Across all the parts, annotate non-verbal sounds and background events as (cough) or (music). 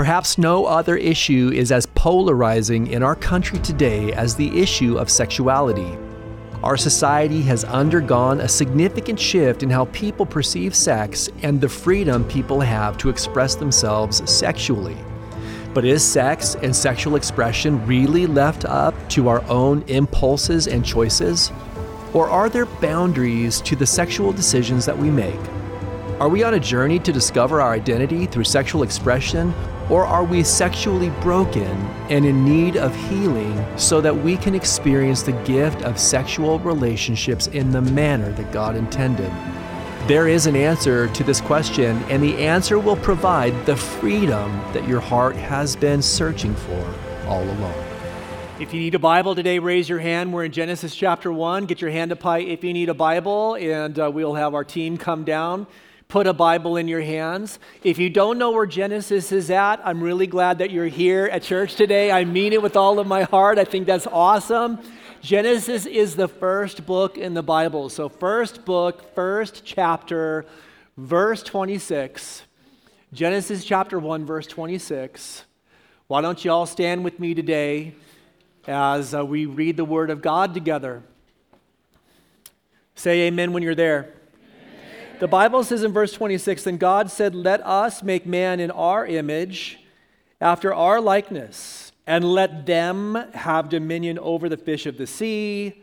Perhaps no other issue is as polarizing in our country today as the issue of sexuality. Our society has undergone a significant shift in how people perceive sex and the freedom people have to express themselves sexually. But is sex and sexual expression really left up to our own impulses and choices? Or are there boundaries to the sexual decisions that we make? Are we on a journey to discover our identity through sexual expression, or are we sexually broken and in need of healing so that we can experience the gift of sexual relationships in the manner that God intended? There is an answer to this question, and the answer will provide the freedom that your heart has been searching for all along. If you need a Bible today, raise your hand. We're in Genesis chapter 1. Get your hand up high if you need a Bible, and uh, we'll have our team come down put a Bible in your hands. If you don't know where Genesis is at, I'm really glad that you're here at church today. I mean it with all of my heart. I think that's awesome. Genesis is the first book in the Bible. So, first book, first chapter, verse 26. Genesis chapter 1, verse 26. Why don't you all stand with me today as uh, we read the Word of God together? Say amen when you're there. The Bible says in verse 26 Then God said, Let us make man in our image, after our likeness, and let them have dominion over the fish of the sea,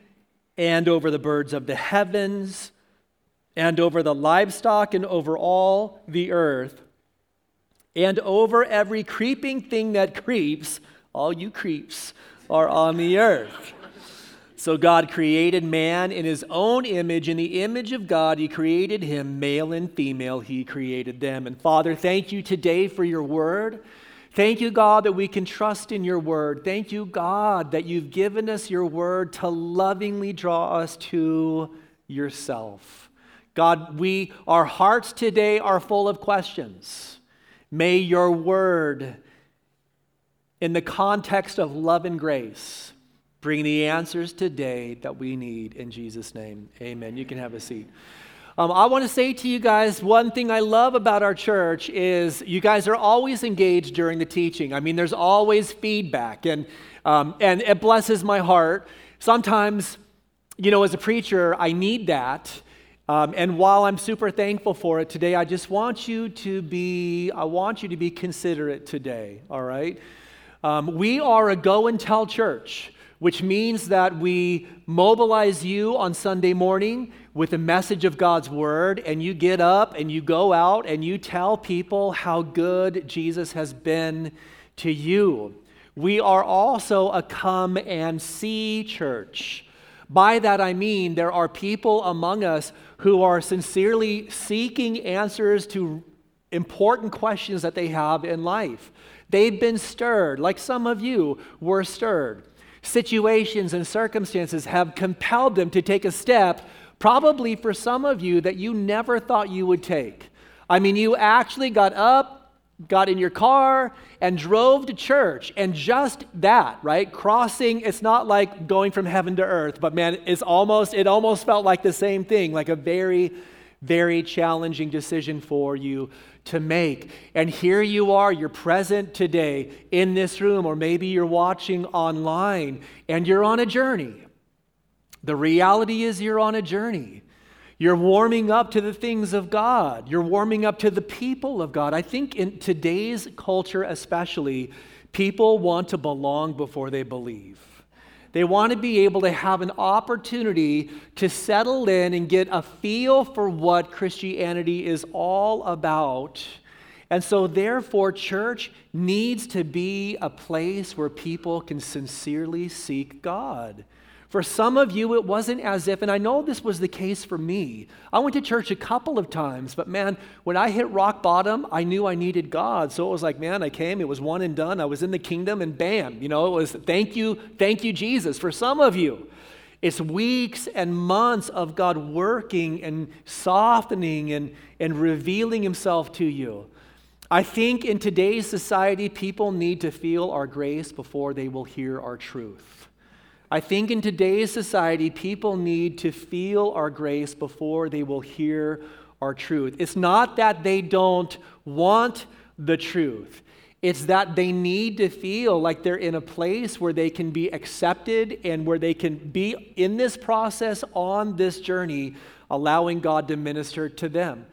and over the birds of the heavens, and over the livestock, and over all the earth, and over every creeping thing that creeps. All you creeps are on the earth. So God created man in his own image. In the image of God, he created him, male and female, he created them. And Father, thank you today for your word. Thank you, God, that we can trust in your word. Thank you, God, that you've given us your word to lovingly draw us to yourself. God, we our hearts today are full of questions. May your word in the context of love and grace bring the answers today that we need in Jesus' name. Amen. You can have a seat. Um, I want to say to you guys one thing I love about our church is you guys are always engaged during the teaching. I mean, there's always feedback, and, um, and it blesses my heart. Sometimes, you know, as a preacher, I need that. Um, and while I'm super thankful for it today, I just want you to be, I want you to be considerate today, all right? Um, we are a go and tell church which means that we mobilize you on Sunday morning with a message of God's word, and you get up and you go out and you tell people how good Jesus has been to you. We are also a come and see church. By that I mean there are people among us who are sincerely seeking answers to important questions that they have in life. They've been stirred, like some of you were stirred situations and circumstances have compelled them to take a step, probably for some of you, that you never thought you would take. I mean, you actually got up, got in your car, and drove to church. And just that, right? Crossing, it's not like going from heaven to earth, but man, it's almost, it almost felt like the same thing, like a very, very challenging decision for you to make. And here you are, you're present today in this room, or maybe you're watching online and you're on a journey. The reality is, you're on a journey. You're warming up to the things of God. You're warming up to the people of God. I think in today's culture, especially, people want to belong before they believe. They want to be able to have an opportunity to settle in and get a feel for what Christianity is all about. And so, therefore, church needs to be a place where people can sincerely seek God. For some of you, it wasn't as if, and I know this was the case for me. I went to church a couple of times, but man, when I hit rock bottom, I knew I needed God. So it was like, man, I came, it was one and done. I was in the kingdom, and bam, you know, it was thank you, thank you, Jesus. For some of you, it's weeks and months of God working and softening and, and revealing Himself to you. I think in today's society, people need to feel our grace before they will hear our truth. I think in today's society, people need to feel our grace before they will hear our truth. It's not that they don't want the truth, It's that they need to feel like they're in a place where they can be accepted and where they can be in this process on this journey, allowing God to minister to them.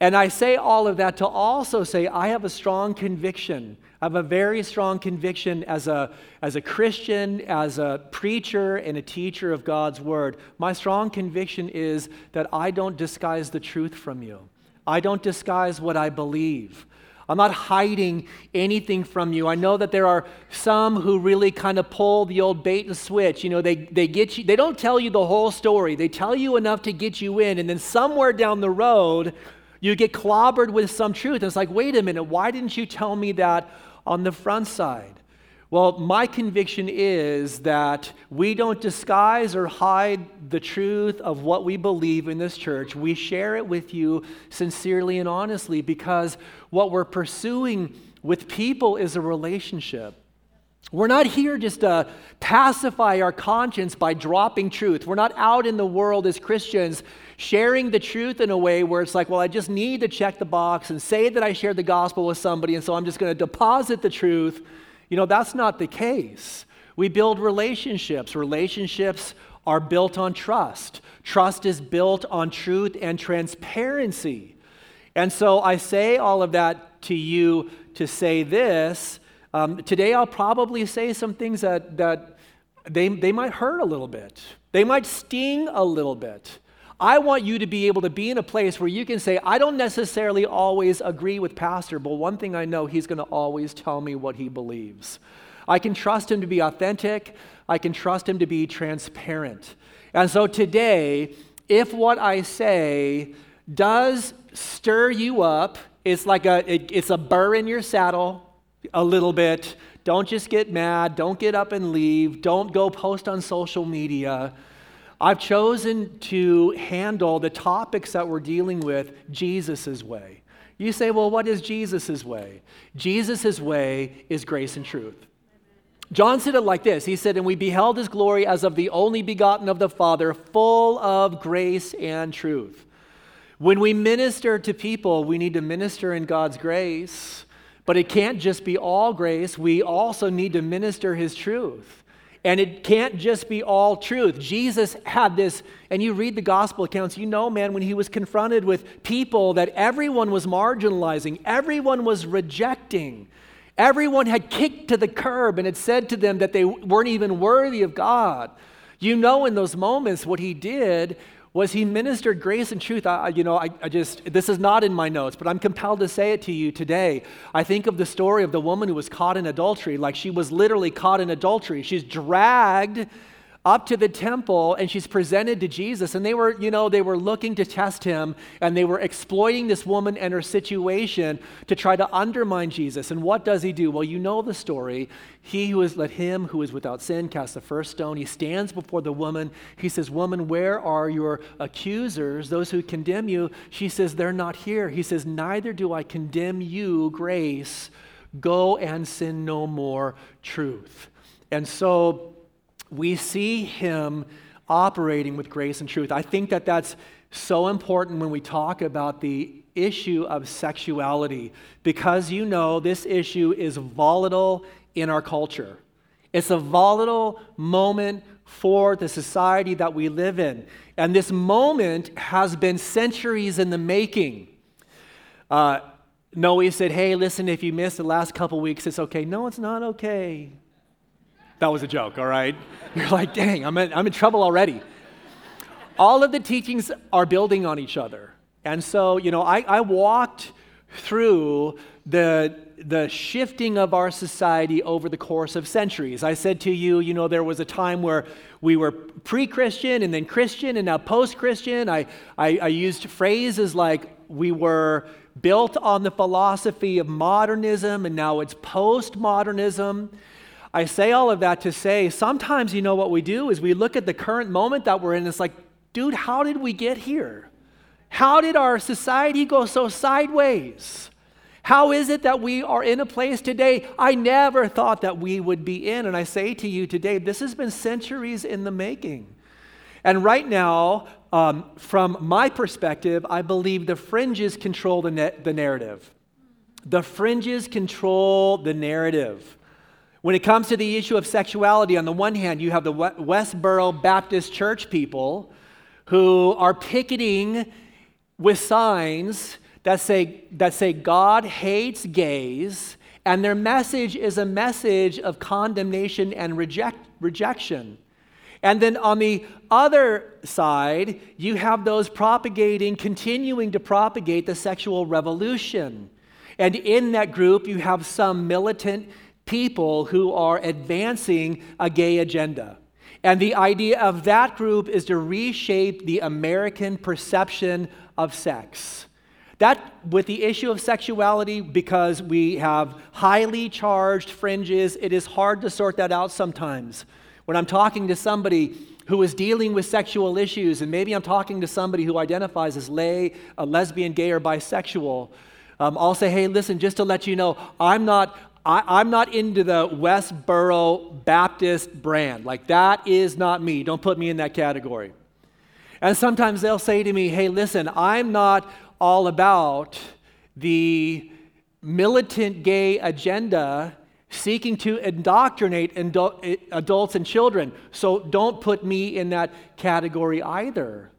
And I say all of that to also say I have a strong conviction. I have a very strong conviction as a, as a Christian, as a preacher, and a teacher of God's word. My strong conviction is that I don't disguise the truth from you, I don't disguise what I believe. I'm not hiding anything from you. I know that there are some who really kind of pull the old bait and switch. You know, they, they get you, they don't tell you the whole story. They tell you enough to get you in, and then somewhere down the road, you get clobbered with some truth. And it's like, wait a minute, why didn't you tell me that on the front side? Well, my conviction is that we don't disguise or hide the truth of what we believe in this church. We share it with you sincerely and honestly because what we're pursuing with people is a relationship. We're not here just to pacify our conscience by dropping truth. We're not out in the world as Christians sharing the truth in a way where it's like, well, I just need to check the box and say that I shared the gospel with somebody, and so I'm just going to deposit the truth. You know, that's not the case. We build relationships. Relationships are built on trust. Trust is built on truth and transparency. And so I say all of that to you to say this. Um, today I'll probably say some things that, that they, they might hurt a little bit, they might sting a little bit. I want you to be able to be in a place where you can say, I don't necessarily always agree with Pastor, but one thing I know, he's going to always tell me what he believes. I can trust him to be authentic, I can trust him to be transparent. And so today, if what I say does stir you up, it's like a it, it's a burr in your saddle a little bit. Don't just get mad, don't get up and leave, don't go post on social media. I've chosen to handle the topics that we're dealing with Jesus' way. You say, well, what is Jesus' way? Jesus' way is grace and truth. John said it like this He said, And we beheld his glory as of the only begotten of the Father, full of grace and truth. When we minister to people, we need to minister in God's grace, but it can't just be all grace. We also need to minister his truth. And it can't just be all truth. Jesus had this, and you read the gospel accounts, you know, man, when he was confronted with people that everyone was marginalizing, everyone was rejecting, everyone had kicked to the curb and had said to them that they weren't even worthy of God. You know, in those moments, what he did was he ministered grace and truth. I, you know, I, I, just, this is not in my notes, but I'm compelled to say it to you today. I think of the story of the woman who was caught in adultery, like she was literally caught in adultery. She's dragged up to the temple and she's presented to Jesus. And they were, you know, they were looking to test him and they were exploiting this woman and her situation to try to undermine Jesus. And what does he do? Well, you know the story. He who is, let him who is without sin cast the first stone. He stands before the woman. He says, Woman, where are your accusers, those who condemn you? She says, They're not here. He says, Neither do I condemn you, grace. Go and sin no more, truth. And so, we see him operating with grace and truth. I think that that's so important when we talk about the issue of sexuality because you know this issue is volatile in our culture. It's a volatile moment for the society that we live in. And this moment has been centuries in the making. Uh, Noe said, Hey, listen, if you missed the last couple weeks, it's okay. No, it's not okay. That was a joke, all right? (laughs) You're like, dang, I'm in, I'm in trouble already. All of the teachings are building on each other. And so, you know, I, I walked through the, the shifting of our society over the course of centuries. I said to you, you know, there was a time where we were pre Christian and then Christian and now post Christian. I, I, I used phrases like we were built on the philosophy of modernism and now it's postmodernism. I say all of that to say sometimes, you know, what we do is we look at the current moment that we're in. It's like, dude, how did we get here? How did our society go so sideways? How is it that we are in a place today I never thought that we would be in? And I say to you today, this has been centuries in the making. And right now, um, from my perspective, I believe the fringes control the, the narrative. the fringes control the narrative. When it comes to the issue of sexuality, on the one hand, you have the Westboro Baptist Church people who are picketing with signs that say, that say God hates gays, and their message is a message of condemnation and reject, rejection. And then on the other side, you have those propagating, continuing to propagate the sexual revolution. And in that group, you have some militant people who are advancing a gay agenda. And the idea of that group is to reshape the American perception of sex. That, with the issue of sexuality, because we have highly charged fringes, it is hard to sort that out sometimes. When I'm talking to somebody who is dealing with sexual issues, and maybe I'm talking to somebody who identifies as lay, a lesbian, gay, or bisexual, um, I'll say, hey, listen, just to let you know, I'm not, I, am not into the Westboro Baptist brand. Like, that is not me. Don't put me in that category. And sometimes they'll say to me, hey, listen, I'm not all about the militant gay agenda seeking to indoctrinate adults and children. So don't put me in that category either.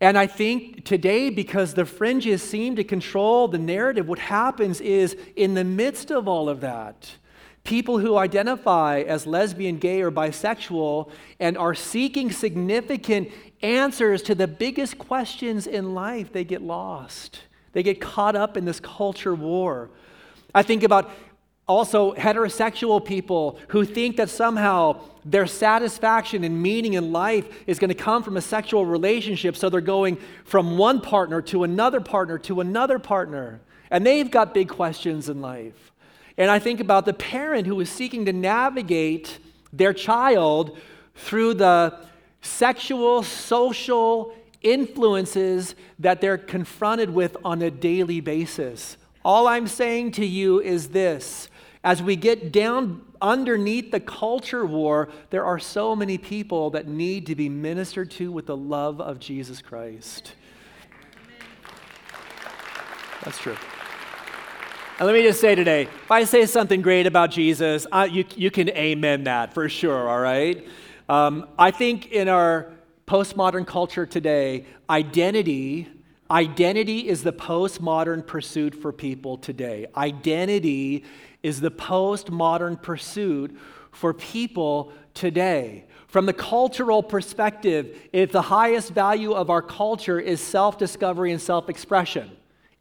And I think today, because the fringes seem to control the narrative, what happens is in the midst of all of that, people who identify as lesbian, gay, or bisexual and are seeking significant answers to the biggest questions in life, they get lost. They get caught up in this culture war. I think about also heterosexual people who think that somehow their satisfaction and meaning in life is going to come from a sexual relationship. So they're going from one partner to another partner to another partner. And they've got big questions in life. And I think about the parent who is seeking to navigate their child through the sexual, social influences that they're confronted with on a daily basis. All I'm saying to you is this as we get down underneath the culture war, there are so many people that need to be ministered to with the love of Jesus Christ. That's true. And let me just say today if I say something great about Jesus, I, you, you can amen that for sure, all right? Um, I think in our postmodern culture today, identity Identity is the postmodern pursuit for people today. Identity is the postmodern pursuit for people today. From the cultural perspective, if the highest value of our culture is self discovery and self expression,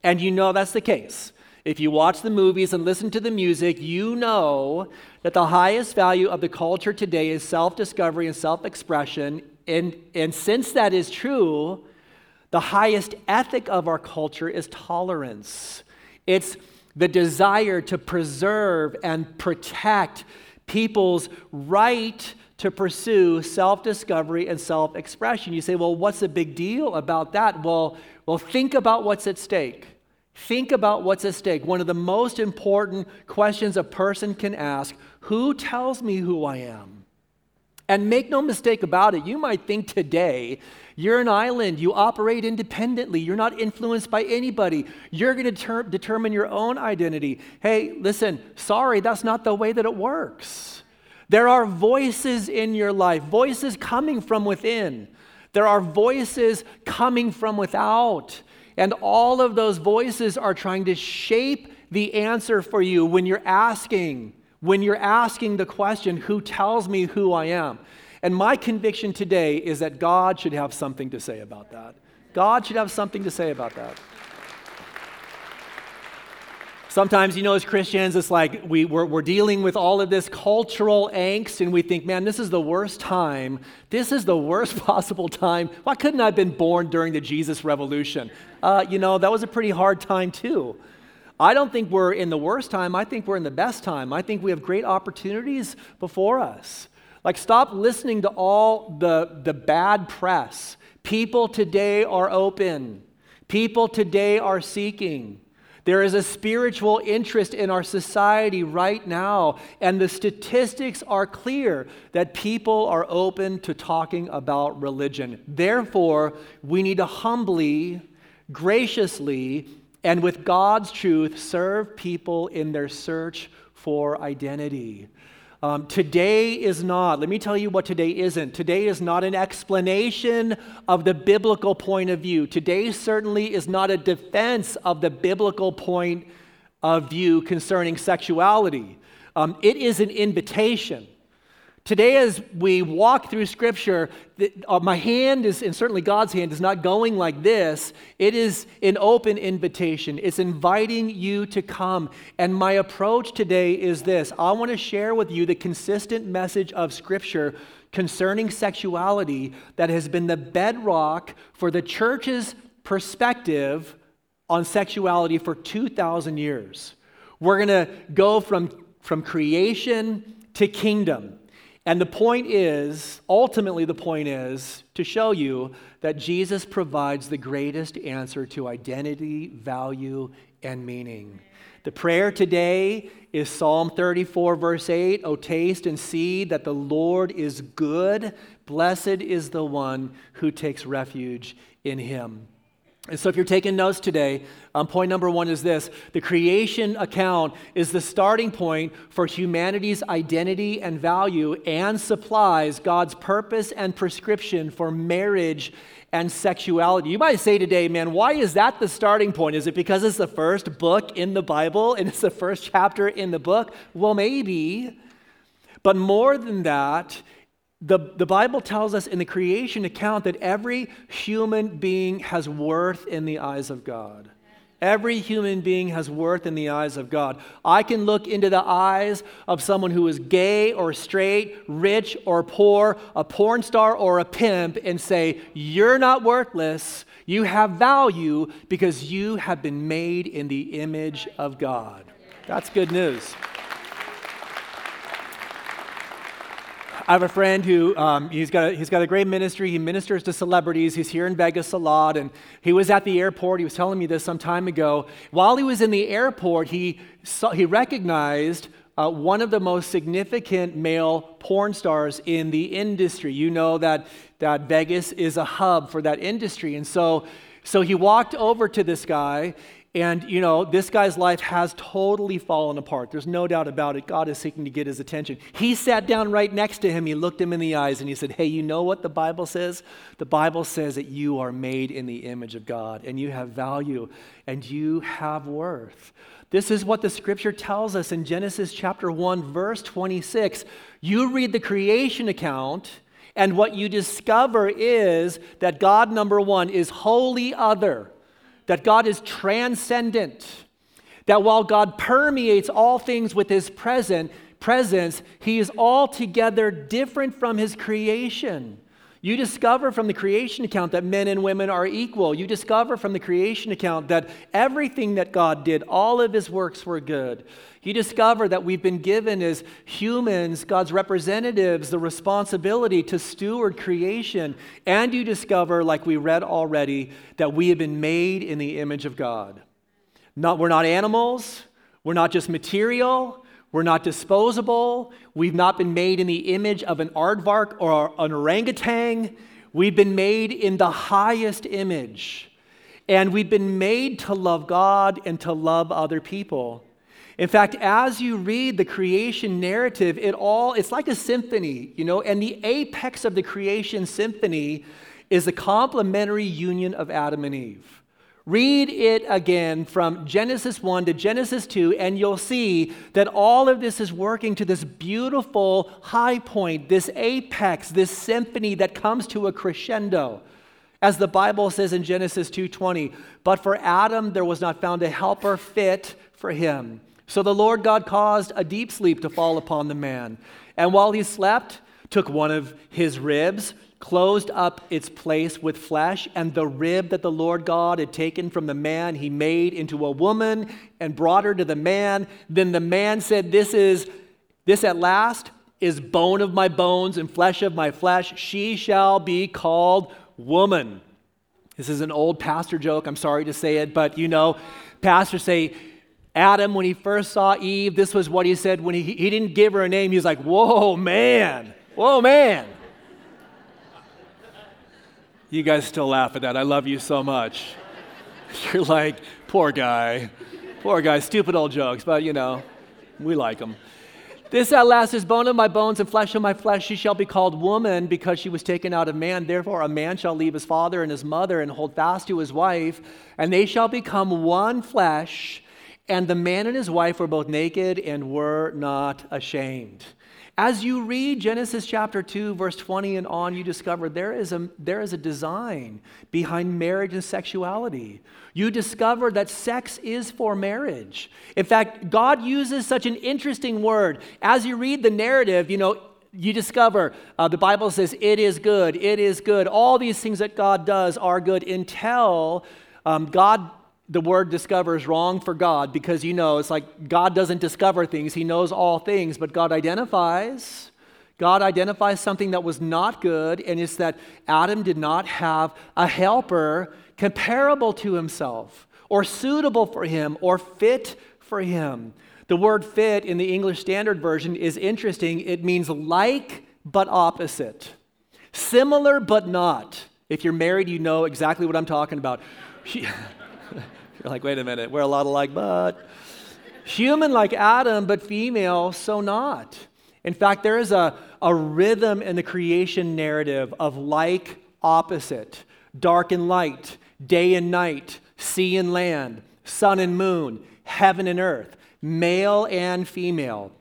and you know that's the case. If you watch the movies and listen to the music, you know that the highest value of the culture today is self discovery and self expression. And, and since that is true, the highest ethic of our culture is tolerance. It's the desire to preserve and protect people's right to pursue self discovery and self expression. You say, well, what's the big deal about that? Well, well, think about what's at stake. Think about what's at stake. One of the most important questions a person can ask who tells me who I am? And make no mistake about it, you might think today you're an island. You operate independently. You're not influenced by anybody. You're going to ter- determine your own identity. Hey, listen, sorry, that's not the way that it works. There are voices in your life, voices coming from within. There are voices coming from without. And all of those voices are trying to shape the answer for you when you're asking, when you're asking the question, Who tells me who I am? And my conviction today is that God should have something to say about that. God should have something to say about that. Sometimes, you know, as Christians, it's like we, we're, we're, dealing with all of this cultural angst, and we think, man, this is the worst time. This is the worst (laughs) possible time. Why couldn't I have been born during the Jesus Revolution? Uh, you know, that was a pretty hard time, too. I don't think we're in the worst time. I think we're in the best time. I think we have great opportunities before us. Like, stop listening to all the, the bad press. People today are open, people today are seeking. There is a spiritual interest in our society right now, and the statistics are clear that people are open to talking about religion. Therefore, we need to humbly, graciously, and with God's truth, serve people in their search for identity. Um, today is not, let me tell you what today isn't. Today is not an explanation of the biblical point of view. Today certainly is not a defense of the biblical point of view concerning sexuality. Um, it is an invitation. Today, as we walk through Scripture, uh, my hand is, and certainly God's hand, is not going like this. It is an open invitation. It's inviting you to come. And my approach today is this I want to share with you the consistent message of Scripture concerning sexuality that has been the bedrock for the church's perspective on sexuality for 2,000 years. We're going to go from, from creation to kingdom. And the point is, ultimately, the point is to show you that Jesus provides the greatest answer to identity, value, and meaning. The prayer today is Psalm 34, verse 8 Oh, taste and see that the Lord is good. Blessed is the one who takes refuge in him. And so, if you're taking notes today, um, point number one is this the creation account is the starting point for humanity's identity and value and supplies God's purpose and prescription for marriage and sexuality. You might say today, man, why is that the starting point? Is it because it's the first book in the Bible and it's the first chapter in the book? Well, maybe. But more than that, the, the Bible tells us in the creation account that every human being has worth in the eyes of God. Every human being has worth in the eyes of God. I can look into the eyes of someone who is gay or straight, rich or poor, a porn star or a pimp, and say, You're not worthless. You have value because you have been made in the image of God. That's good news. I have a friend who um, he's, got a, he's got a great ministry. He ministers to celebrities. He's here in Vegas a lot. And he was at the airport. He was telling me this some time ago. While he was in the airport, he, saw, he recognized uh, one of the most significant male porn stars in the industry. You know that, that Vegas is a hub for that industry. And so, so he walked over to this guy and, you know, this guy's life has totally fallen apart. There's no doubt about it. God is seeking to get his attention. He sat down right next to him. He looked him in the eyes and he said, Hey, you know what the Bible says? The Bible says that you are made in the image of God and you have value and you have worth. This is what the scripture tells us in Genesis chapter 1, verse 26. You read the creation account, and what you discover is that God, number one, is wholly other that God is transcendent, that while God permeates all things with his present, presence, he is altogether different from his creation. You discover from the creation account that men and women are equal. You discover from the creation account that everything that God did, all of his works were good. You discover that we've been given as humans, God's representatives, the responsibility to steward creation. And you discover, like we read already, that we have been made in the image of God. Not, we're not animals, we're not just material, we're not disposable, we've not been made in the image of an aardvark or an orangutan. We've been made in the highest image. And we've been made to love God and to love other people. In fact, as you read the creation narrative, it all it's like a symphony, you know, and the apex of the creation symphony is the complementary union of Adam and Eve. Read it again from Genesis 1 to Genesis 2, and you'll see that all of this is working to this beautiful high point, this apex, this symphony that comes to a crescendo. As the Bible says in Genesis 2:20, but for Adam there was not found a helper fit for him. So the Lord God caused a deep sleep to fall upon the man. And while he slept, took one of his ribs, closed up its place with flesh, and the rib that the Lord God had taken from the man, he made into a woman and brought her to the man. Then the man said, This is this at last is bone of my bones and flesh of my flesh. She shall be called woman. This is an old pastor joke. I'm sorry to say it, but you know, pastors say, Adam, when he first saw Eve, this was what he said when he, he didn't give her a name. He was like, Whoa, man. Whoa, man. You guys still laugh at that. I love you so much. (laughs) You're like, poor guy, poor guy, stupid old jokes, but you know, we like them. This at last is bone of my bones and flesh of my flesh. She shall be called woman because she was taken out of man. Therefore, a man shall leave his father and his mother and hold fast to his wife, and they shall become one flesh. And the man and his wife were both naked and were not ashamed. As you read Genesis chapter 2, verse 20 and on, you discover there is a, there is a design behind marriage and sexuality. You discover that sex is for marriage. In fact, God uses such an interesting word. As you read the narrative, you know, you discover uh, the Bible says, it is good, it is good. All these things that God does are good until um, God the word discover is wrong for God because you know it's like God doesn't discover things, He knows all things, but God identifies. God identifies something that was not good, and it's that Adam did not have a helper comparable to himself, or suitable for him, or fit for him. The word fit in the English Standard Version is interesting. It means like but opposite, similar but not. If you're married, you know exactly what I'm talking about. (laughs) You're like, wait a minute, we're a lot alike, but human like Adam, but female, so not. In fact, there is a, a rhythm in the creation narrative of like opposite, dark and light, day and night, sea and land, sun and moon, heaven and earth, male and female.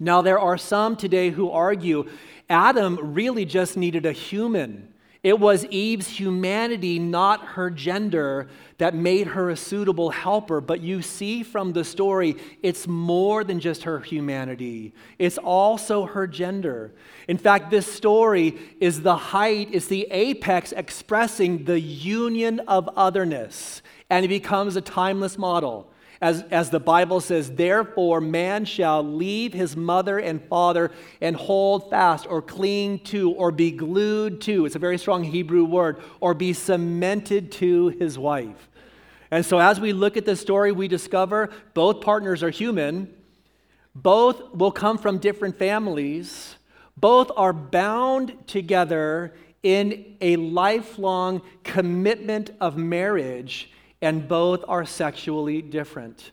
Now, there are some today who argue Adam really just needed a human it was Eve's humanity, not her gender, that made her a suitable helper. But you see from the story, it's more than just her humanity, it's also her gender. In fact, this story is the height, it's the apex expressing the union of otherness, and it becomes a timeless model. As, as the Bible says, therefore, man shall leave his mother and father and hold fast or cling to or be glued to, it's a very strong Hebrew word, or be cemented to his wife. And so, as we look at this story, we discover both partners are human, both will come from different families, both are bound together in a lifelong commitment of marriage and both are sexually different.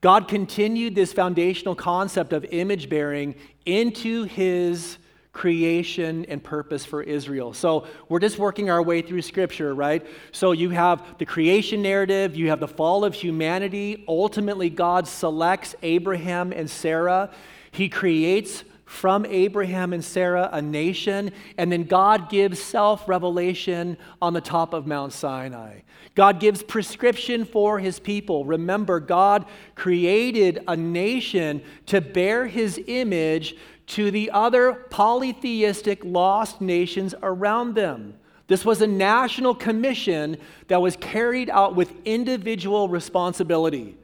God continued this foundational concept of image bearing into his creation and purpose for Israel. So we're just working our way through scripture, right? So you have the creation narrative, you have the fall of humanity. Ultimately, God selects Abraham and Sarah. He creates from Abraham and Sarah a nation, and then God gives self revelation on the top of Mount Sinai. God gives prescription for his people. Remember, God created a nation to bear his image to the other polytheistic lost nations around them. This was a national commission that was carried out with individual responsibility.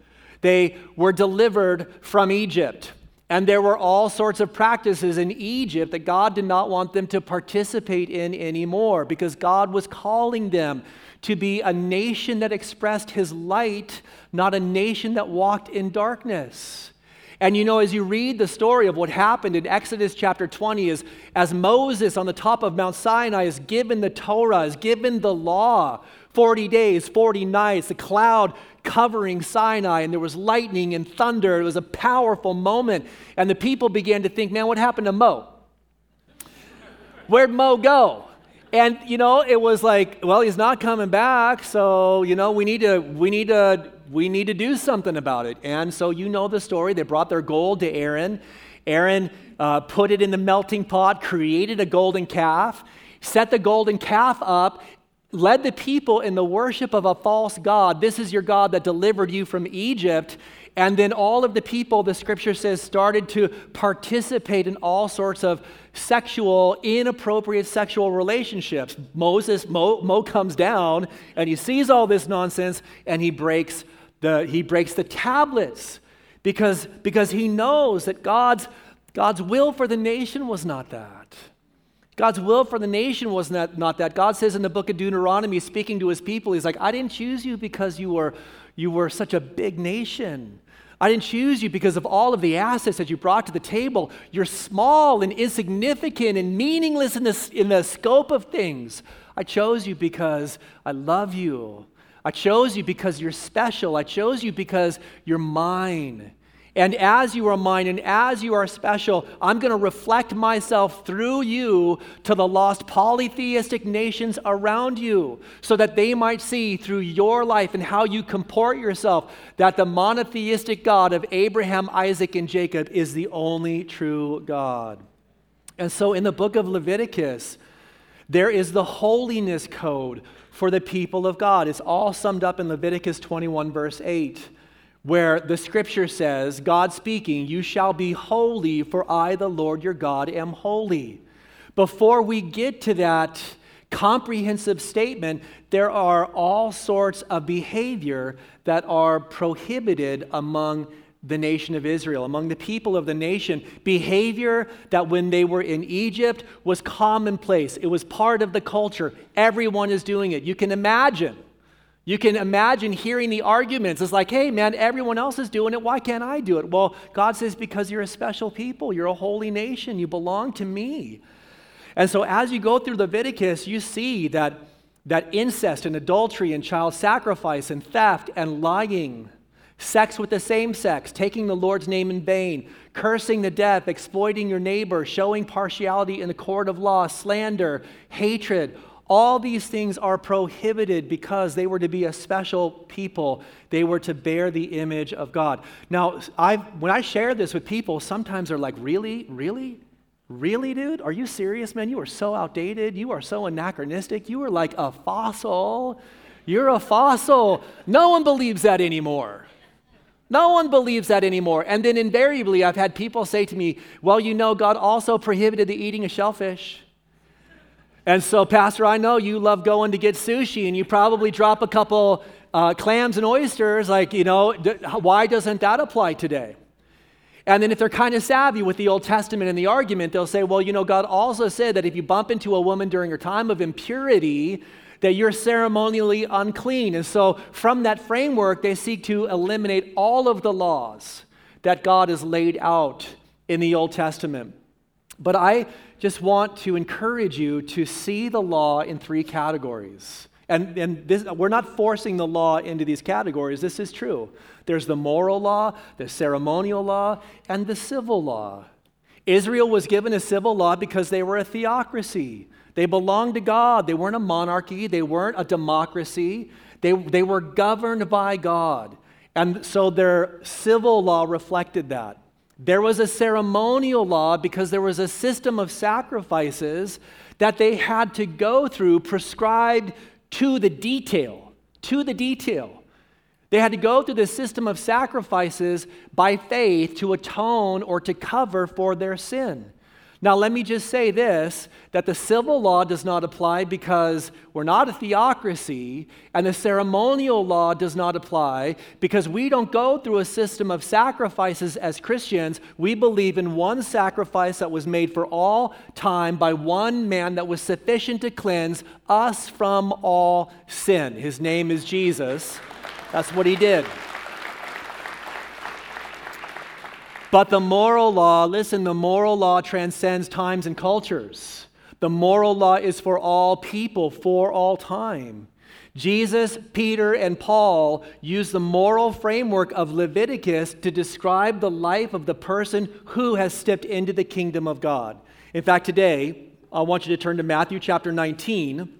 They were delivered from Egypt. And there were all sorts of practices in Egypt that God did not want them to participate in anymore because God was calling them to be a nation that expressed his light, not a nation that walked in darkness. And you know, as you read the story of what happened in Exodus chapter 20, is as Moses on the top of Mount Sinai is given the Torah, is given the law, 40 days, 40 nights, the cloud covering Sinai, and there was lightning and thunder. It was a powerful moment. And the people began to think, man, what happened to Mo? Where'd Mo go? And you know, it was like, well, he's not coming back, so you know, we need to we need to we need to do something about it. And so you know the story. They brought their gold to Aaron. Aaron uh, put it in the melting pot, created a golden calf, set the golden calf up, led the people in the worship of a false God. This is your God that delivered you from Egypt. And then all of the people, the scripture says, started to participate in all sorts of sexual, inappropriate sexual relationships. Moses, Mo, Mo comes down and he sees all this nonsense and he breaks the, he breaks the tablets because, because he knows that God's, God's will for the nation was not that. God's will for the nation was not, not that. God says in the book of Deuteronomy, speaking to his people, He's like, I didn't choose you because you were, you were such a big nation. I didn't choose you because of all of the assets that you brought to the table. You're small and insignificant and meaningless in the, in the scope of things. I chose you because I love you. I chose you because you're special. I chose you because you're mine. And as you are mine and as you are special, I'm going to reflect myself through you to the lost polytheistic nations around you so that they might see through your life and how you comport yourself that the monotheistic God of Abraham, Isaac, and Jacob is the only true God. And so in the book of Leviticus, there is the holiness code for the people of God. It's all summed up in Leviticus 21, verse 8 where the scripture says, God speaking, You shall be holy, for I, the Lord your God, am holy. Before we get to that comprehensive statement, there are all sorts of behavior that are prohibited among the nation of Israel, among the people of the nation. Behavior that when they were in Egypt was commonplace, it was part of the culture. Everyone is doing it. You can imagine you can imagine hearing the arguments. It's like, hey, man, everyone else is doing it. Why can't I do it? Well, God says, because you're a special people. You're a holy nation. You belong to me. And so as you go through Leviticus, you see that, that incest and adultery and child sacrifice and theft and lying, sex with the same sex, taking the Lord's name in vain, cursing the deaf, exploiting your neighbor, showing partiality in the court of law, slander, hatred, all these things are prohibited because they were to be a special people. They were to bear the image of God. Now, i when I share this with people, sometimes they're like, Really? Really? Really, dude? Are you serious, man? You are so outdated. You are so anachronistic. You are like a fossil. You're a fossil. No one believes that anymore. No one believes that anymore. And then invariably, I've had people say to me, Well, you know, God also prohibited the eating of shellfish. And so, Pastor, I know you love going to get sushi and you probably drop a couple uh, clams and oysters. Like, you know, d- why doesn't that apply today? And then, if they're kind of savvy with the Old Testament and the argument, they'll say, well, you know, God also said that if you bump into a woman during her time of impurity, that you're ceremonially unclean. And so, from that framework, they seek to eliminate all of the laws that God has laid out in the Old Testament. But I just want to encourage you to see the law in three categories. And, and this, we're not forcing the law into these categories. This is true. There's the moral law, the ceremonial law, and the civil law. Israel was given a civil law because they were a theocracy. They belonged to God. They weren't a monarchy, they weren't a democracy. They, they were governed by God. And so their civil law reflected that. There was a ceremonial law because there was a system of sacrifices that they had to go through prescribed to the detail, to the detail. They had to go through the system of sacrifices by faith to atone or to cover for their sin. Now, let me just say this that the civil law does not apply because we're not a theocracy, and the ceremonial law does not apply because we don't go through a system of sacrifices as Christians. We believe in one sacrifice that was made for all time by one man that was sufficient to cleanse us from all sin. His name is Jesus. That's what he did. But the moral law, listen, the moral law transcends times and cultures. The moral law is for all people, for all time. Jesus, Peter, and Paul use the moral framework of Leviticus to describe the life of the person who has stepped into the kingdom of God. In fact, today, I want you to turn to Matthew chapter 19.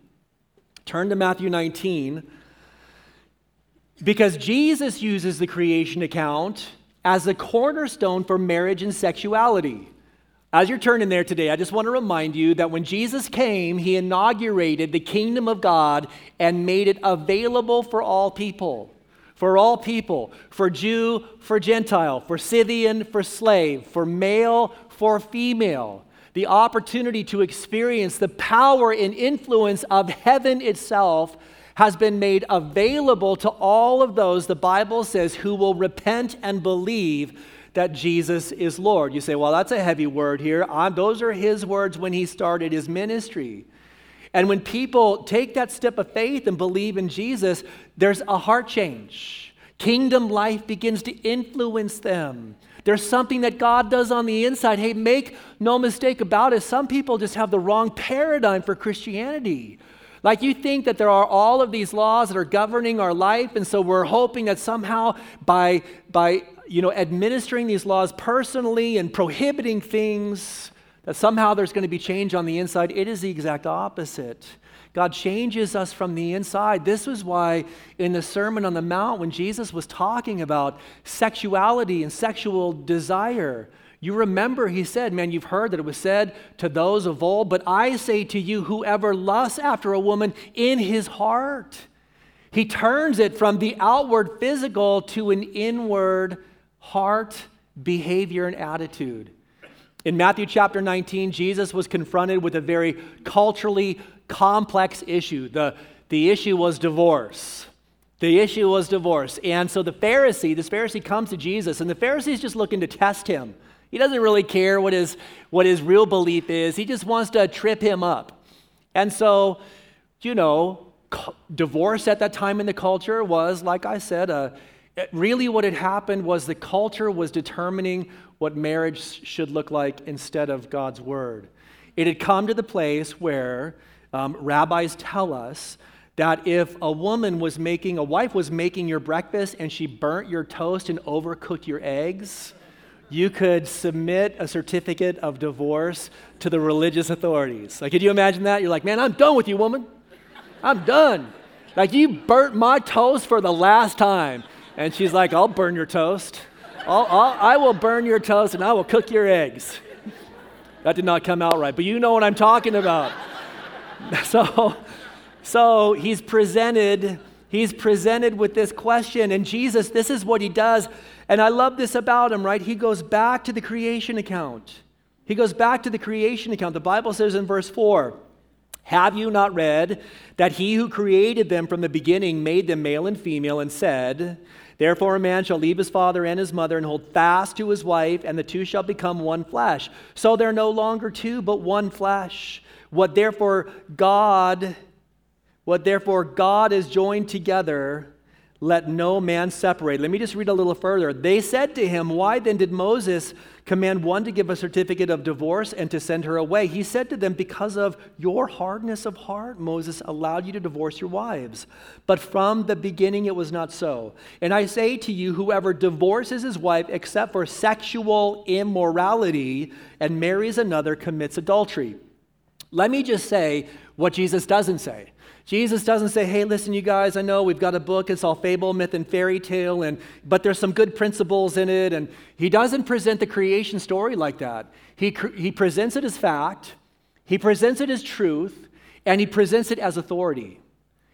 Turn to Matthew 19. Because Jesus uses the creation account as the cornerstone for marriage and sexuality. As you're turning there today, I just want to remind you that when Jesus came, he inaugurated the kingdom of God and made it available for all people. For all people, for Jew, for Gentile, for Scythian, for slave, for male, for female. The opportunity to experience the power and influence of heaven itself has been made available to all of those, the Bible says, who will repent and believe that Jesus is Lord. You say, well, that's a heavy word here. I'm, those are his words when he started his ministry. And when people take that step of faith and believe in Jesus, there's a heart change. Kingdom life begins to influence them. There's something that God does on the inside. Hey, make no mistake about it. Some people just have the wrong paradigm for Christianity. Like you think that there are all of these laws that are governing our life, and so we're hoping that somehow by, by you know, administering these laws personally and prohibiting things, that somehow there's going to be change on the inside. It is the exact opposite. God changes us from the inside. This was why in the Sermon on the Mount, when Jesus was talking about sexuality and sexual desire, you remember he said, Man, you've heard that it was said to those of old, but I say to you, whoever lusts after a woman in his heart, he turns it from the outward physical to an inward heart behavior and attitude. In Matthew chapter 19, Jesus was confronted with a very culturally complex issue. The, the issue was divorce. The issue was divorce. And so the Pharisee, this Pharisee comes to Jesus, and the Pharisee's just looking to test him. He doesn't really care what his, what his real belief is, he just wants to trip him up. And so, you know, divorce at that time in the culture was, like I said, a, really what had happened was the culture was determining what marriage should look like instead of God's word. It had come to the place where um, rabbis tell us that if a woman was making, a wife was making your breakfast and she burnt your toast and overcooked your eggs, you could submit a certificate of divorce to the religious authorities. Like, could you imagine that? You're like, man, I'm done with you, woman. I'm done. Like, you burnt my toast for the last time. And she's like, I'll burn your toast. I'll, I'll, I will burn your toast and I will cook your eggs. That did not come out right, but you know what I'm talking about. (laughs) So, so he's presented, he's presented with this question, and Jesus, this is what he does. And I love this about him, right? He goes back to the creation account. He goes back to the creation account. The Bible says in verse 4 Have you not read that he who created them from the beginning made them male and female and said, Therefore, a man shall leave his father and his mother and hold fast to his wife, and the two shall become one flesh. So they're no longer two, but one flesh. What therefore God, what therefore God is joined together, let no man separate. Let me just read a little further. They said to him, Why then did Moses command one to give a certificate of divorce and to send her away? He said to them, Because of your hardness of heart, Moses allowed you to divorce your wives. But from the beginning it was not so. And I say to you, whoever divorces his wife except for sexual immorality and marries another commits adultery. Let me just say what Jesus doesn't say. Jesus doesn't say, hey, listen, you guys, I know we've got a book, it's all fable, myth, and fairy tale, and, but there's some good principles in it. And he doesn't present the creation story like that. He, he presents it as fact, he presents it as truth, and he presents it as authority.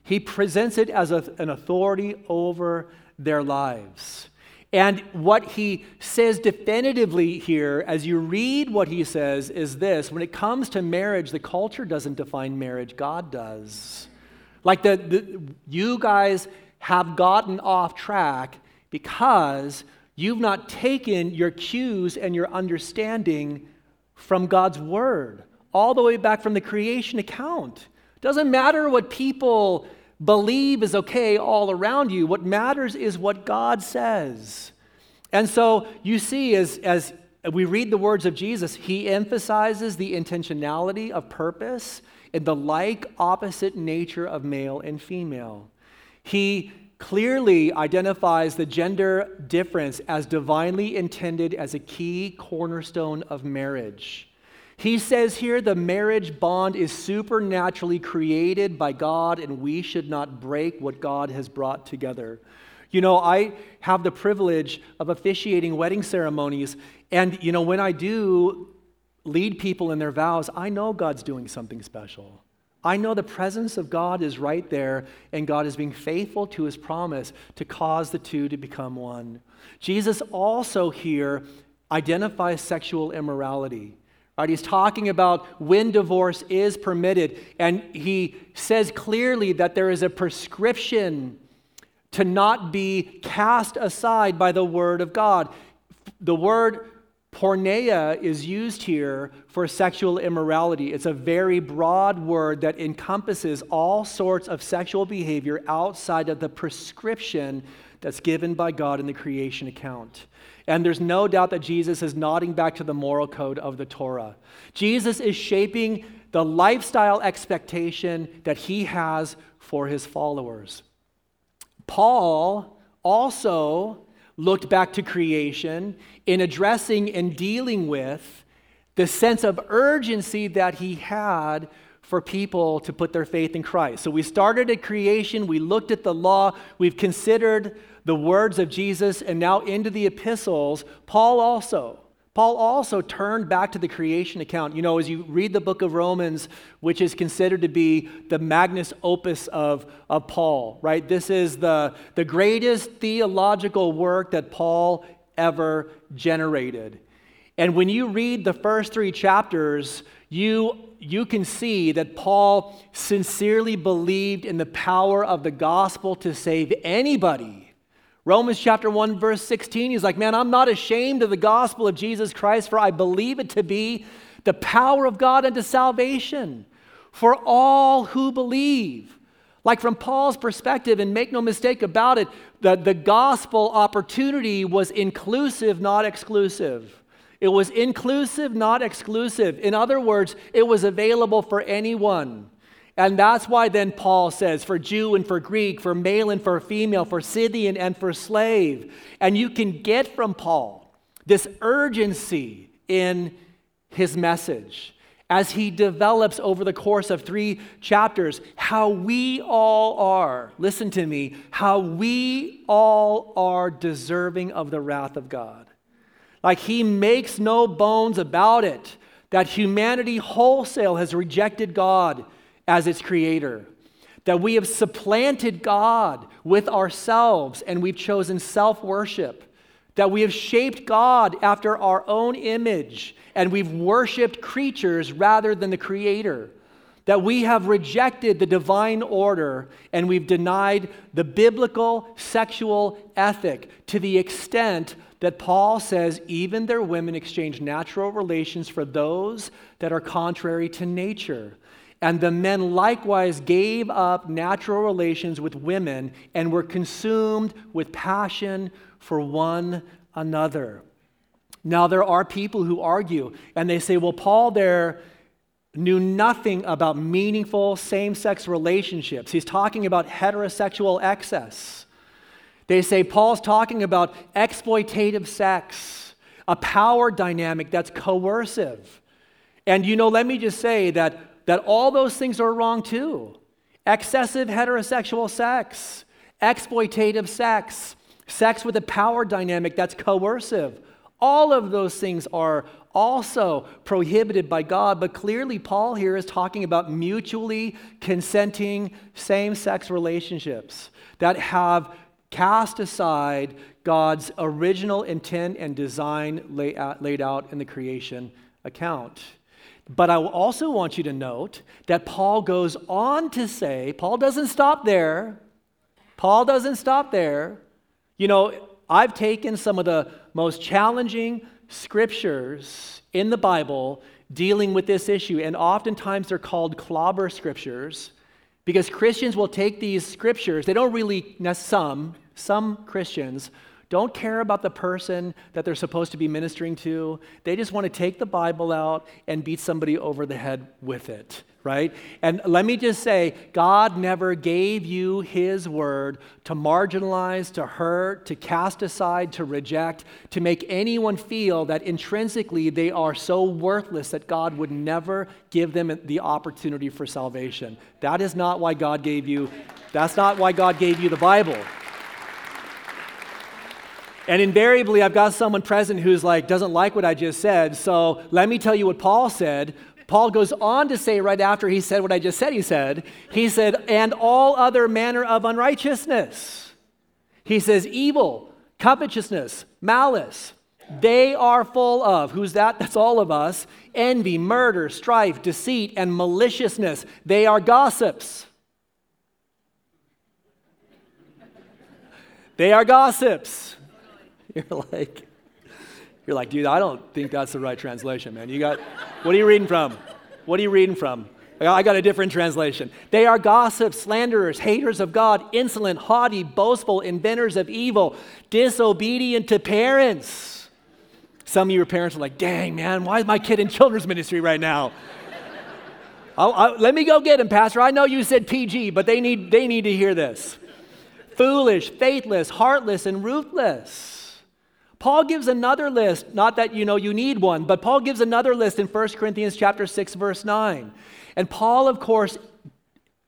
He presents it as a, an authority over their lives. And what he says definitively here, as you read what he says, is this when it comes to marriage, the culture doesn't define marriage, God does. Like the, the, you guys have gotten off track because you've not taken your cues and your understanding from God's word, all the way back from the creation account. Doesn't matter what people believe is okay all around you. What matters is what God says. And so you see, as, as we read the words of Jesus, he emphasizes the intentionality of purpose in the like opposite nature of male and female. He clearly identifies the gender difference as divinely intended as a key cornerstone of marriage. He says here the marriage bond is supernaturally created by God, and we should not break what God has brought together. You know, I have the privilege of officiating wedding ceremonies, and, you know, when I do lead people in their vows, I know God's doing something special. I know the presence of God is right there, and God is being faithful to his promise to cause the two to become one. Jesus also here identifies sexual immorality. Right, he's talking about when divorce is permitted, and he says clearly that there is a prescription to not be cast aside by the word of God. The word Porneia is used here for sexual immorality. It's a very broad word that encompasses all sorts of sexual behavior outside of the prescription that's given by God in the creation account. And there's no doubt that Jesus is nodding back to the moral code of the Torah. Jesus is shaping the lifestyle expectation that he has for his followers. Paul also looked back to creation in addressing and dealing with the sense of urgency that he had for people to put their faith in Christ. So we started at creation, we looked at the law, we've considered the words of Jesus, and now into the epistles, Paul also. Paul also turned back to the creation account. You know, as you read the book of Romans, which is considered to be the magnus opus of, of Paul, right? This is the, the greatest theological work that Paul ever generated. And when you read the first three chapters, you, you can see that Paul sincerely believed in the power of the gospel to save anybody Romans chapter 1, verse 16, he's like, Man, I'm not ashamed of the gospel of Jesus Christ, for I believe it to be the power of God unto salvation for all who believe. Like from Paul's perspective, and make no mistake about it, the, the gospel opportunity was inclusive, not exclusive. It was inclusive, not exclusive. In other words, it was available for anyone. And that's why then Paul says, for Jew and for Greek, for male and for female, for Scythian and for slave. And you can get from Paul this urgency in his message as he develops over the course of three chapters how we all are, listen to me, how we all are deserving of the wrath of God. Like he makes no bones about it that humanity wholesale has rejected God as its creator. That we have supplanted God with ourselves and we've chosen self worship. That we have shaped God after our own image and we've worshiped creatures rather than the creator. That we have rejected the divine order and we've denied the biblical sexual ethic to the extent that Paul says even their women exchange natural relations for those that are contrary to nature. And the men likewise gave up natural relations with women and were consumed with passion for one another. Now, there are people who argue and they say, well, Paul there knew nothing about meaningful same sex relationships. He's talking about heterosexual excess. They say Paul's talking about exploitative sex, a power dynamic that's coercive. And you know, let me just say that that all those things are wrong too excessive heterosexual sex, exploitative sex, sex with a power dynamic that's coercive. All of those things are also prohibited by God, but clearly, Paul here is talking about mutually consenting same sex relationships that have cast aside God's original intent and design uh, laid out in the creation account. But I also want you to note that Paul goes on to say, Paul doesn't stop there. Paul doesn't stop there. You know, I've taken some of the most challenging scriptures in the Bible dealing with this issue, and oftentimes they're called clobber scriptures because Christians will take these scriptures, they don't really, some, some Christians don't care about the person that they're supposed to be ministering to. They just want to take the Bible out and beat somebody over the head with it, right? And let me just say, God never gave you His word to marginalize, to hurt, to cast aside, to reject, to make anyone feel that intrinsically they are so worthless that God would never give them the opportunity for salvation. That is not why God gave you, that's not why God gave you the Bible. And invariably, I've got someone present who's like, doesn't like what I just said. So let me tell you what Paul said. Paul goes on to say, right after he said what I just said, he said, he said, and all other manner of unrighteousness. He says, evil, covetousness, malice. They are full of, who's that? That's all of us. Envy, murder, strife, deceit, and maliciousness. They are gossips. They are gossips. (laughs) You're like, you're like, dude, I don't think that's the right translation, man. You got, what are you reading from? What are you reading from? I got a different translation. They are gossips, slanderers, haters of God, insolent, haughty, boastful, inventors of evil, disobedient to parents. Some of your parents are like, dang, man, why is my kid in children's ministry right now? (laughs) I'll, I'll, let me go get him, Pastor. I know you said PG, but they need, they need to hear this. Foolish, faithless, heartless, and ruthless. Paul gives another list, not that you know you need one, but Paul gives another list in 1 Corinthians chapter 6 verse 9. And Paul of course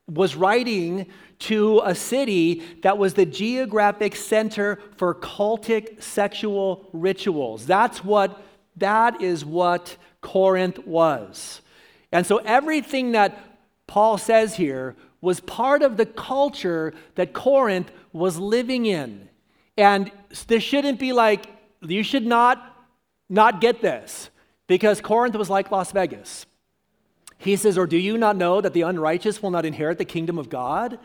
was writing to a city that was the geographic center for cultic sexual rituals. That's what that is what Corinth was. And so everything that Paul says here was part of the culture that Corinth was living in. And this shouldn't be like, you should not not get this because Corinth was like Las Vegas. He says, Or do you not know that the unrighteous will not inherit the kingdom of God?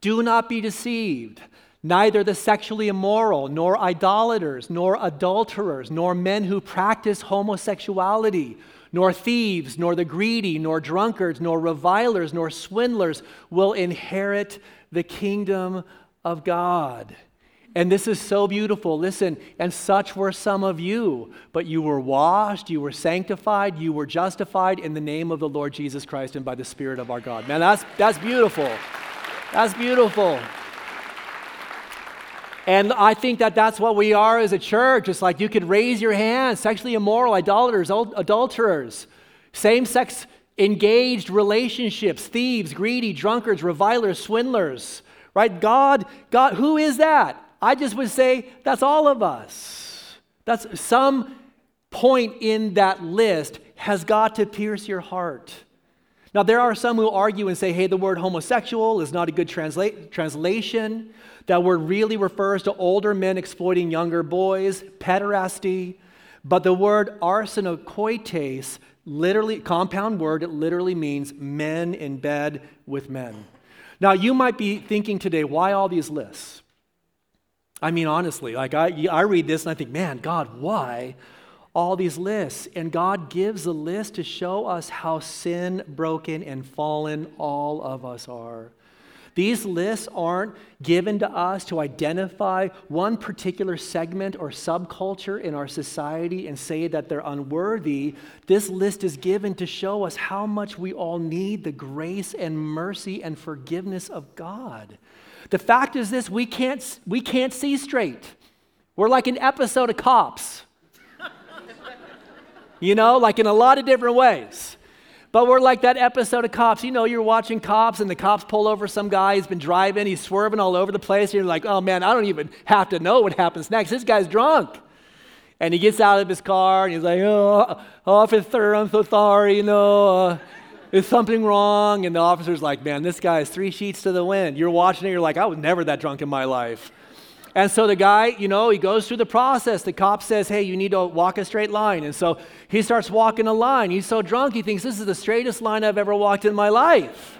Do not be deceived. Neither the sexually immoral, nor idolaters, nor adulterers, nor men who practice homosexuality, nor thieves, nor the greedy, nor drunkards, nor revilers, nor swindlers will inherit the kingdom of God. And this is so beautiful. Listen, and such were some of you, but you were washed, you were sanctified, you were justified in the name of the Lord Jesus Christ and by the Spirit of our God. Man, that's, that's beautiful. That's beautiful. And I think that that's what we are as a church. It's like you could raise your hand, sexually immoral, idolaters, adulterers, same sex engaged relationships, thieves, greedy, drunkards, revilers, swindlers. Right? God, God, who is that? I just would say that's all of us. That's some point in that list has got to pierce your heart. Now, there are some who argue and say, hey, the word homosexual is not a good transla- translation. That word really refers to older men exploiting younger boys, pederasty. But the word arsenokoites, literally, compound word, it literally means men in bed with men. Now, you might be thinking today, why all these lists? I mean, honestly, like I, I read this and I think, man, God, why all these lists? And God gives a list to show us how sin, broken, and fallen all of us are. These lists aren't given to us to identify one particular segment or subculture in our society and say that they're unworthy. This list is given to show us how much we all need the grace and mercy and forgiveness of God. The fact is this we can't, we can't see straight. We're like an episode of cops. (laughs) you know, like in a lot of different ways. But we're like that episode of cops. You know, you're watching cops and the cops pull over some guy. He's been driving, he's swerving all over the place. And you're like, oh man, I don't even have to know what happens next. This guy's drunk. And he gets out of his car and he's like, oh, officer, I'm so sorry, you know. Uh, is something wrong? And the officer's like, man, this guy is three sheets to the wind. You're watching it, you're like, I was never that drunk in my life. And so the guy, you know, he goes through the process. The cop says, hey, you need to walk a straight line. And so he starts walking a line. He's so drunk, he thinks this is the straightest line I've ever walked in my life.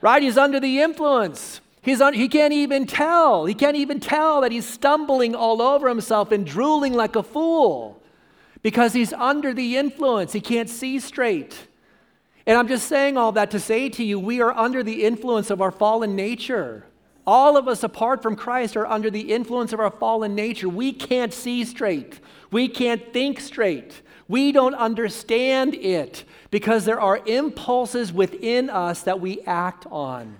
Right? He's under the influence. He's un- he can't even tell. He can't even tell that he's stumbling all over himself and drooling like a fool because he's under the influence. He can't see straight. And I'm just saying all that to say to you, we are under the influence of our fallen nature. All of us, apart from Christ, are under the influence of our fallen nature. We can't see straight. We can't think straight. We don't understand it because there are impulses within us that we act on.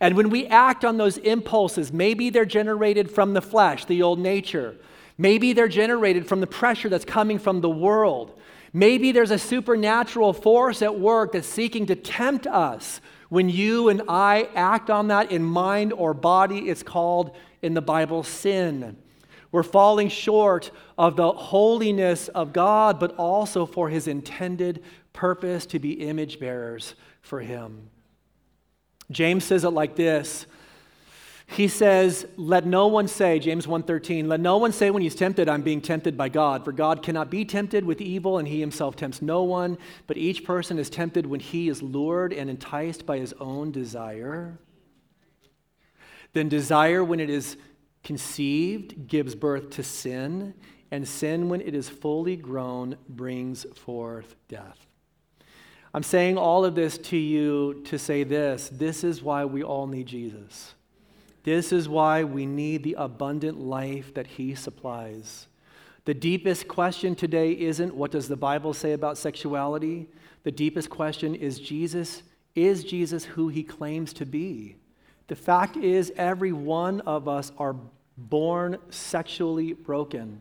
And when we act on those impulses, maybe they're generated from the flesh, the old nature. Maybe they're generated from the pressure that's coming from the world. Maybe there's a supernatural force at work that's seeking to tempt us. When you and I act on that in mind or body, it's called in the Bible sin. We're falling short of the holiness of God, but also for his intended purpose to be image bearers for him. James says it like this he says, "Let no one say, James 1:13, let no one say when he's tempted, I'm being tempted by God, for God cannot be tempted with evil and he himself tempts no one, but each person is tempted when he is lured and enticed by his own desire. Then desire when it is conceived gives birth to sin, and sin when it is fully grown brings forth death." I'm saying all of this to you to say this, this is why we all need Jesus. This is why we need the abundant life that He supplies. The deepest question today isn't what does the Bible say about sexuality? The deepest question is Jesus, is Jesus who he claims to be? The fact is, every one of us are born sexually broken.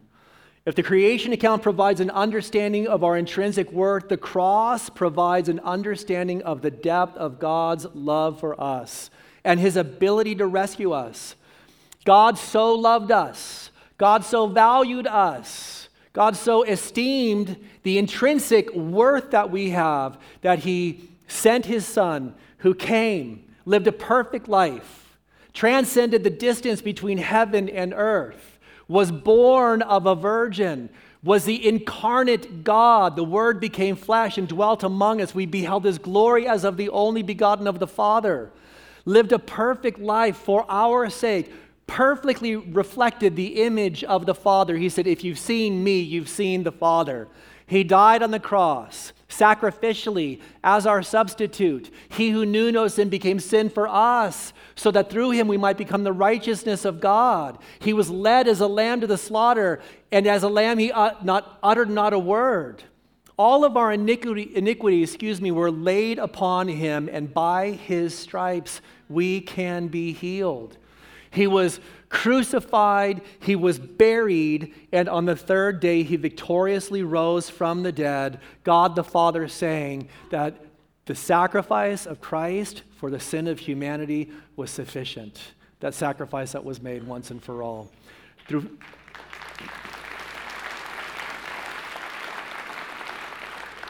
If the creation account provides an understanding of our intrinsic worth, the cross provides an understanding of the depth of God's love for us and his ability to rescue us. God so loved us, God so valued us, God so esteemed the intrinsic worth that we have that he sent his son who came, lived a perfect life, transcended the distance between heaven and earth, was born of a virgin, was the incarnate God. The Word became flesh and dwelt among us. We beheld his glory as of the only begotten of the Father, lived a perfect life for our sake, perfectly reflected the image of the Father. He said, If you've seen me, you've seen the Father. He died on the cross sacrificially as our substitute. He who knew no sin became sin for us, so that through him we might become the righteousness of God. He was led as a lamb to the slaughter, and as a lamb he uh, not, uttered not a word. All of our iniquity, iniquity, excuse me, were laid upon him, and by his stripes we can be healed. He was crucified, he was buried, and on the third day he victoriously rose from the dead. God the Father saying that the sacrifice of Christ for the sin of humanity was sufficient. That sacrifice that was made once and for all. Through,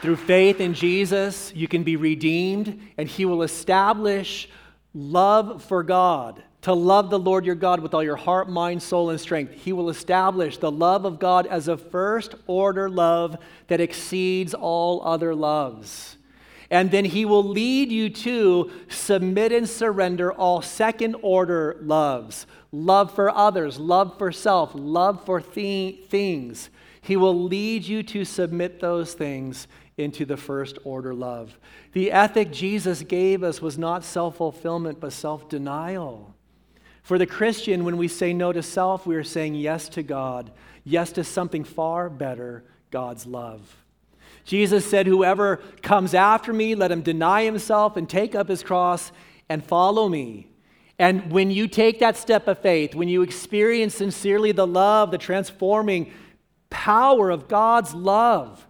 Through faith in Jesus, you can be redeemed, and He will establish love for God to love the Lord your God with all your heart, mind, soul, and strength. He will establish the love of God as a first order love that exceeds all other loves. And then he will lead you to submit and surrender all second order loves love for others, love for self, love for th- things. He will lead you to submit those things into the first order love. The ethic Jesus gave us was not self fulfillment, but self denial. For the Christian, when we say no to self, we are saying yes to God, yes to something far better God's love. Jesus said, Whoever comes after me, let him deny himself and take up his cross and follow me. And when you take that step of faith, when you experience sincerely the love, the transforming power of God's love,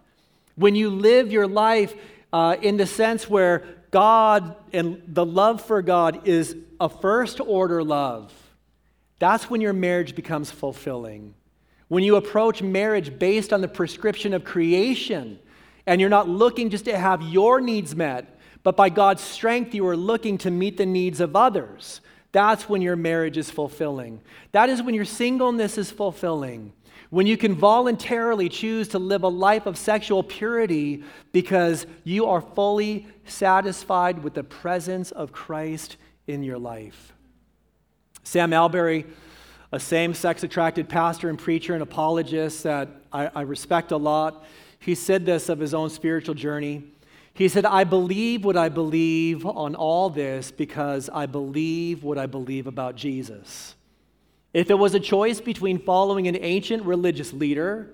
when you live your life uh, in the sense where God and the love for God is a first order love, that's when your marriage becomes fulfilling. When you approach marriage based on the prescription of creation, and you're not looking just to have your needs met, but by God's strength, you are looking to meet the needs of others. That's when your marriage is fulfilling. That is when your singleness is fulfilling. When you can voluntarily choose to live a life of sexual purity because you are fully satisfied with the presence of Christ in your life. Sam Allberry, a same sex attracted pastor and preacher and apologist that I, I respect a lot, he said this of his own spiritual journey. He said, I believe what I believe on all this because I believe what I believe about Jesus. If it was a choice between following an ancient religious leader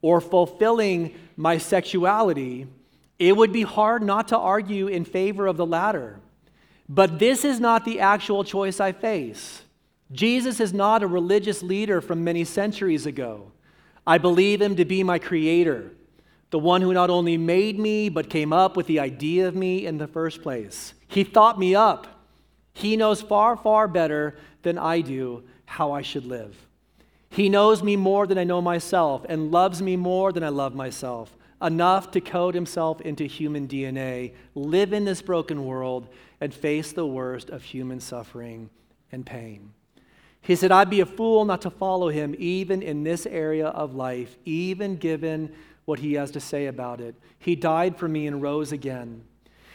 or fulfilling my sexuality, it would be hard not to argue in favor of the latter. But this is not the actual choice I face. Jesus is not a religious leader from many centuries ago. I believe him to be my creator, the one who not only made me, but came up with the idea of me in the first place. He thought me up. He knows far, far better than I do how I should live. He knows me more than I know myself and loves me more than I love myself, enough to code himself into human DNA, live in this broken world, and face the worst of human suffering and pain. He said, I'd be a fool not to follow him, even in this area of life, even given what he has to say about it. He died for me and rose again.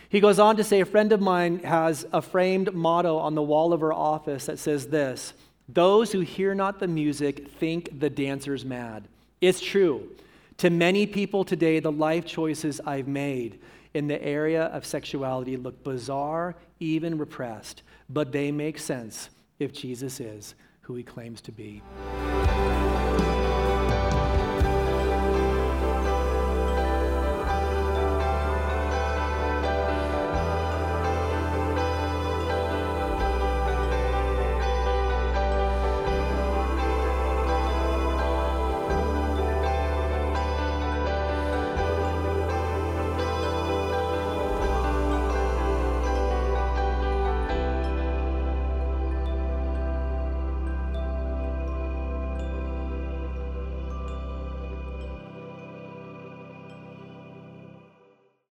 He goes on to say, A friend of mine has a framed motto on the wall of her office that says this Those who hear not the music think the dancer's mad. It's true. To many people today, the life choices I've made in the area of sexuality look bizarre, even repressed, but they make sense if Jesus is who he claims to be.